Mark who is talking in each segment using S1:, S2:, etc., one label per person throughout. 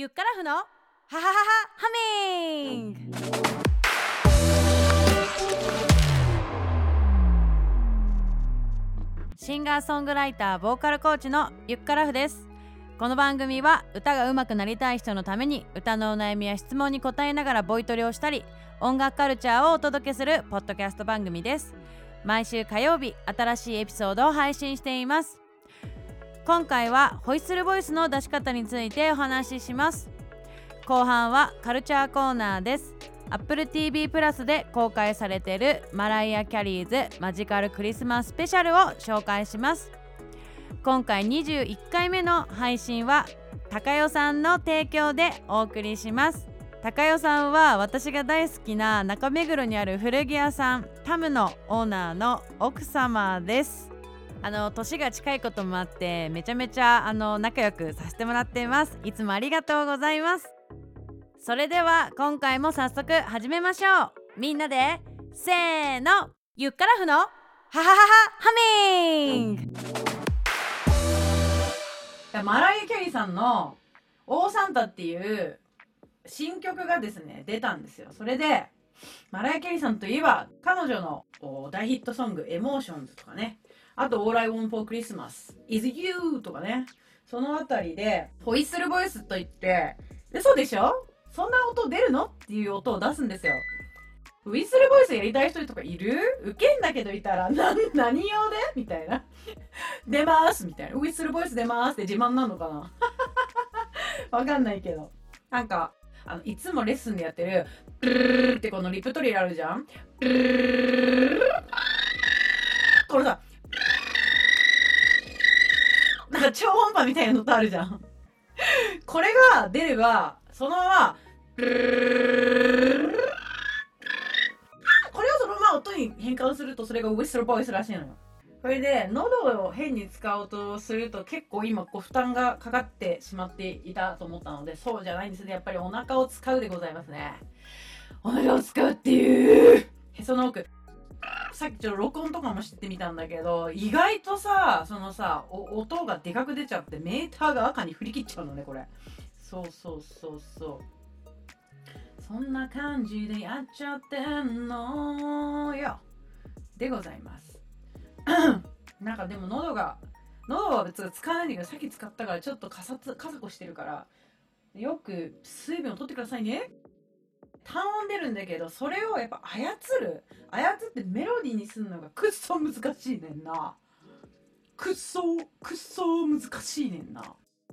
S1: ゆっからふのハハハハハミン。グシンガーソングライターボーカルコーチのゆっからふです。この番組は歌が上手くなりたい人のために歌のお悩みや質問に答えながらボイトレをしたり音楽カルチャーをお届けするポッドキャスト番組です。毎週火曜日新しいエピソードを配信しています。今回はホイッスルボイスの出し方についてお話しします。後半はカルチャーコーナーです。Apple TV プラスで公開されているマライア・キャリーズマジカルクリスマススペシャルを紹介します。今回21回目の配信は高代さんの提供でお送りします。高代さんは私が大好きな中目黒にある古着屋さんタムのオーナーの奥様です。あの年が近いこともあってめちゃめちゃあの仲良くさせてもらっています。いつもありがとうございます。それでは今回も早速始めましょう。みんなでせーのゆっからふのハハハハハミング。
S2: マライア・キャリーさんの「オーサンタ」っていう新曲がですね出たんですよ。それでマライア・キャリーさんといえば彼女の大ヒットソング「Emotions」とかね。あと「All I Want for Christmas」「Is You」とかね。そのあたりでホイッスルボイスといって嘘でしょ？そんな音出るの？っていう音を出すんですよ。ウィッスルボイスやりたい人とかいる？ウケんだけどいたら、な、何用で？みたいな。出ますみたいな。ウィッスルボイス出ますって自慢なのかな？わかんないけど。なんか、あの、いつもレッスンでやってる、ブルーってこのリプトリルあるじゃんブルーこれさ、超音波みたいなのとあるじゃん。これが出れば、そのまま、これをそのまま音に変換するとそれがウィスルボイスらしいのよ。これで喉を変に使おうとすると結構今こう負担がかかってしまっていたと思ったのでそうじゃないんですね。やっぱりお腹を使うでございますね。お腹を使うっていうへその奥。さっきちょっと録音とかもしてみたんだけど意外とさそのさ音がでかく出ちゃってメーターが赤に振り切っちゃうのねこれ。そうそうそうそう。そんな感じでやっちゃってんのよ。でございます。なんかでも喉が喉は別に使わないんだけどさっき使ったからちょっとかさつかさこしてるからよく水分を取ってくださいね。単音出るんだけどそれをやっぱ操る操ってメロディーにするのがくっそ難しいねんな。くっそくっそ難しいねんな。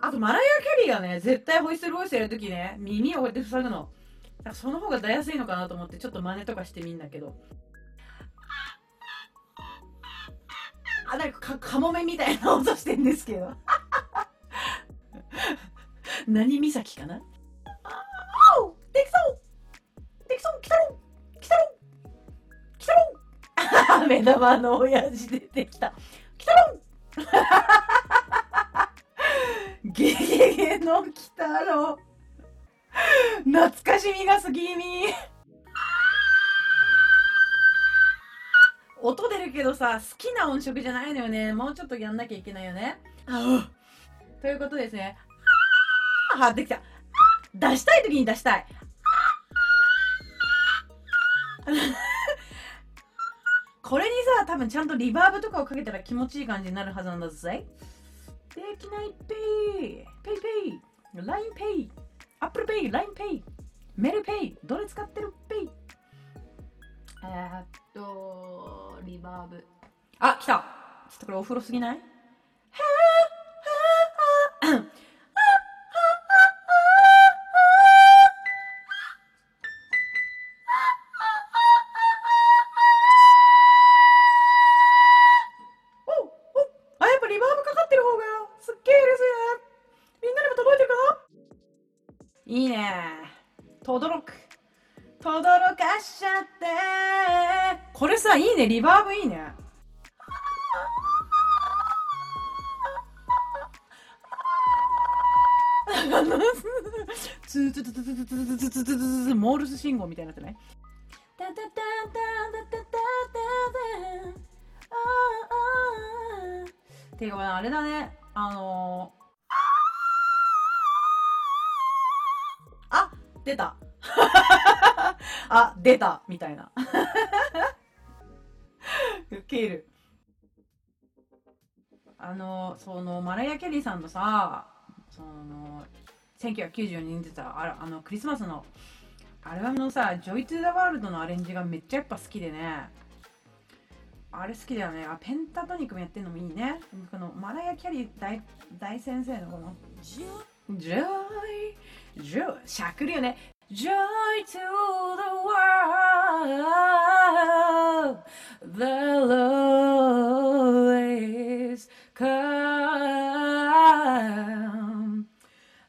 S2: あとマライア・キャリーがね絶対ホイッスルボイスやるときね耳をこうやって塞ぐの。だからその方が出やすいのかなと思ってちょっと真似とかしてみんだけど。あなんかかカモメみたいな音してんですけど。何岬かな？おできそう！きそう来たろ来たろ来たろ 目玉の親父出てきた。来たろゲゲゲの鬼太郎。懐かしみがすぎ。み音出るけどさ好きな音色じゃないのよね。もうちょっとやんなきゃいけないよね。ということですね。あできた。出したい時に出したい。これにさ多分ちゃんとリバーブとかをかけたら気持ちいい感じになるはずなんだぜ。できないペイペイ。ペイ。LINE Pay。Apple Pay LINE Pay。メルペイ。どれ使ってるペイ。えー、っとリバーブ。あ来た。ちょっとこれお風呂すぎない？どく。とどろかしちゃって。これさいいね。リバーブいいね。ツーツーツーツーツーツーツーツーツーツーモールス信号みたいになってないタタタタタタタタタていうかあれだねあの出た あ出たみたいな。ウケる。あのそのマライア・キャリーさんのさその1994年に出たああのクリスマスのアルバムのさ「Joy to the World」のアレンジがめっちゃやっぱ好きでね。あれ好きだよね。あペンタトニックもやってるのもいいね。このマライア・キャリー大大先生のこの「Joy」ジョしゃくるよね。Joy to the world. The lowest come.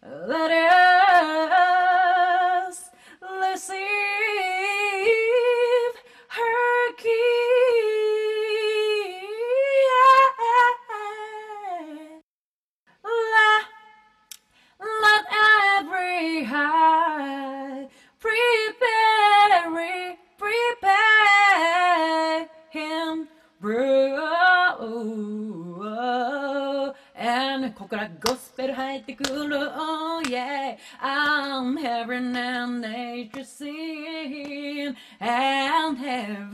S2: Let us からゴスペル入ってくる。Oh yeah, I'm heaven and nature sing and heaven,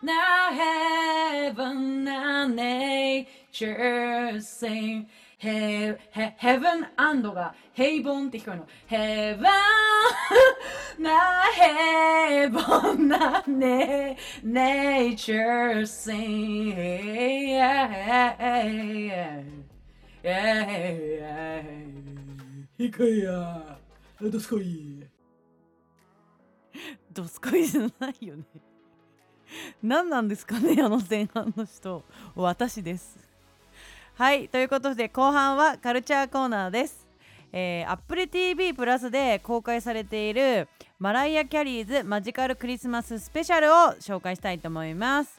S2: now heaven and nature sing. ヘヘヘブンアンドがヘイボンって聞こえるの。ヘブンなヘボンなね、ネイチャーシン。ヒカヤ、どすこい。
S1: どすこいじゃないよね何なんですかねあの前半の人私ですはいということで後半はカルチャーコーナーですえー、Apple TV プラスで公開されているマライア・キャリーズマジカルクリスマススペシャルを紹介したいと思います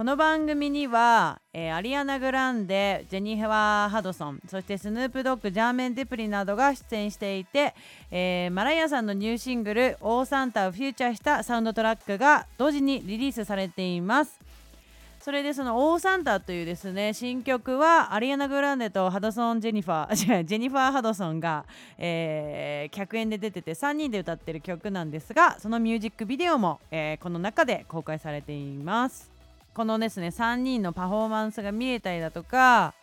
S1: この番組には、えーアリアナ・グランデジェニファー・ハドソンそしてスヌープ・ドッグジャーメン・デプリなどが出演していて、えーマライアさんのニューシングル「オーサンタ」をフューチャーしたサウンドトラックが同時にリリースされています。それでその「オーサンタ」というですね新曲はアリアナ・グランデとハドソン・ジェニファー 違うジェニファー・ハドソンが、えー客演で出てて3人で歌ってる曲なんですがそのミュージックビデオも、えーこの中で公開されています。このですね3人のパフォーマンスが見れたりだとか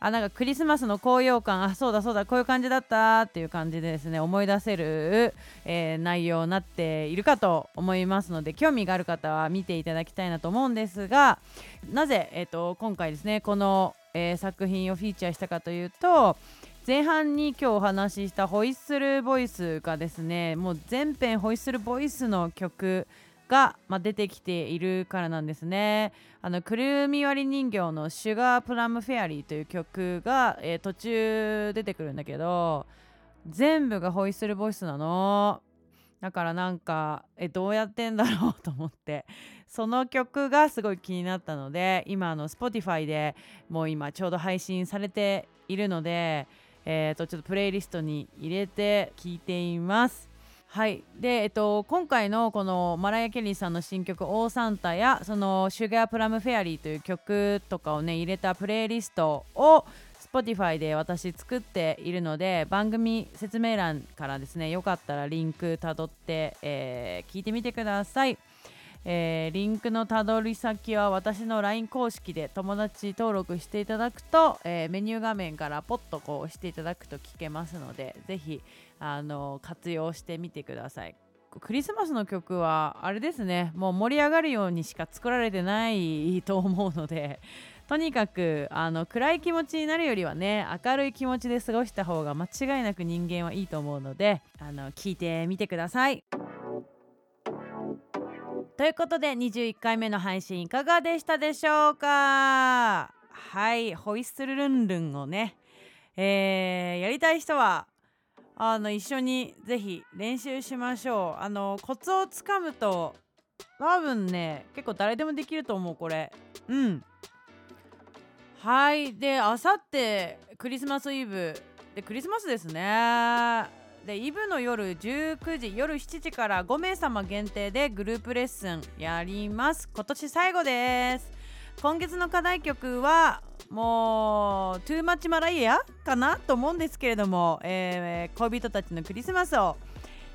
S1: あなんかクリスマスの高揚感あそうだそうだこういう感じだったっていう感じでですね思い出せる、えー内容になっているかと思いますので興味がある方は見ていただきたいなと思うんですがなぜ、えー、と今回ですねこの、えー作品をフィーチャーしたかというと前半に今日お話ししたホイッスルボイスがですねもう全編ホイッスルボイスの曲が、まあ、出てきているからなんですね。あのくるみ割り人形の「シュガープラムフェアリー」という曲が、えー途中出てくるんだけど全部がホイッスルボイスなの。だからなんかえどうやってんだろうと思って。その曲がすごい気になったので今の Spotify でもう今ちょうど配信されているので、えー、とちょっとプレイリストに入れて聴いています。はいでえっと、今回のこのマライア・ケリーさんの新曲「オーサンタ」やその「シュガープラムフェアリー」という曲とかをね入れたプレイリストを Spotify で私作っているので番組説明欄からですねよかったらリンクたどって、えー聞いてみてください。えーリンクのたどり先は私の LINE 公式で友達登録していただくと、えーメニュー画面からポッとこう押していただくと聞けますのでぜひあの活用してみてくださいクリスマスの曲はあれですねもう盛り上がるようにしか作られてないと思うので とにかくあの暗い気持ちになるよりはね明るい気持ちで過ごした方が間違いなく人間はいいと思うのであの聞いてみてください。ということで21回目の配信いかがでしたでしょうか？はいホイッスルルンルンをね、えーやりたい人はあの一緒にぜひ練習しましょう。あのコツをつかむと多分ね結構誰でもできると思うこれ。うん。はいであさってクリスマスイブ。でクリスマスですね。でイブの夜19時夜7時から5名様限定でグループレッスンやります。今年最後です。今月の課題曲はもう「Too Much Mariah」かなと思うんですけれども、えー恋人たちのクリスマスを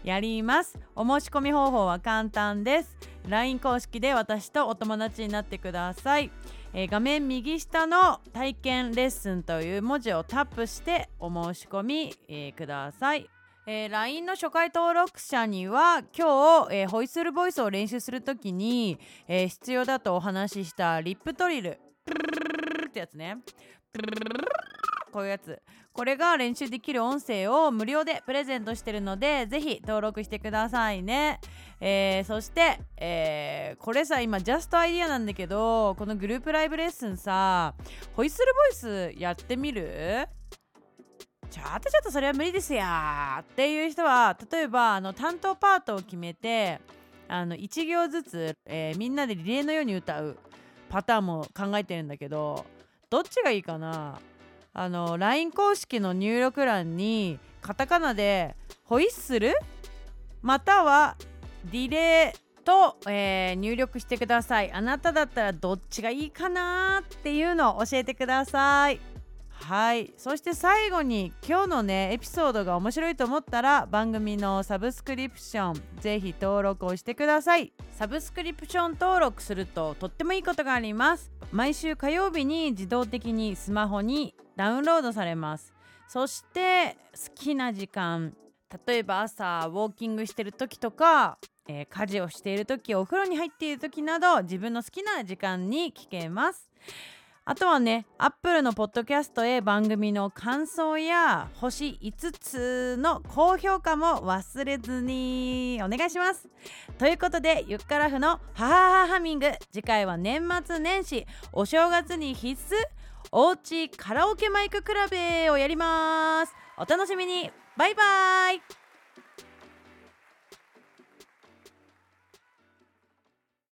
S1: やります。お申し込み方法は簡単です。LINE 公式で私とお友達になってください、えー画面右下の体験レッスンという文字をタップしてお申し込み、えーください。えー LINE の初回登録者には今日、えーホイッスルボイスを練習するときに、えー必要だとお話ししたリップトリル。ってやつね。こういうやつ。これが練習できる音声を無料でプレゼントしてるのでぜひ登録してくださいね、えーそして、えーこれさ今ジャストアイディアなんだけどこのグループライブレッスンさホイッスルボイスやってみる？ちょっとちょっとそれは無理ですやっていう人は例えばあの担当パートを決めてあの1行ずつ、えーみんなでリレーのように歌うパターンも考えてるんだけどどっちがいいかな？あの LINE 公式の入力欄にカタカナで「ホイッスル」または「リレー」と、えー入力してください。あなただったらどっちがいいかなっていうのを教えてください。はい。そして最後に今日のねエピソードが面白いと思ったら番組のサブスクリプションぜひ登録をしてください。サブスクリプション登録するととってもいいことがあります。毎週火曜日に自動的にスマホにダウンロードされます。そして好きな時間例えば朝ウォーキングしてる時とか、えー家事をしている時お風呂に入っている時など自分の好きな時間に聞けます。あとはね、アップルのポッドキャストへ番組の感想や星5つの高評価も忘れずにお願いします。ということで、ゆっからふのハハハハミング。次回は年末年始、お正月に必須、おうちカラオケマイククラブをやります。お楽しみに。バイバイ。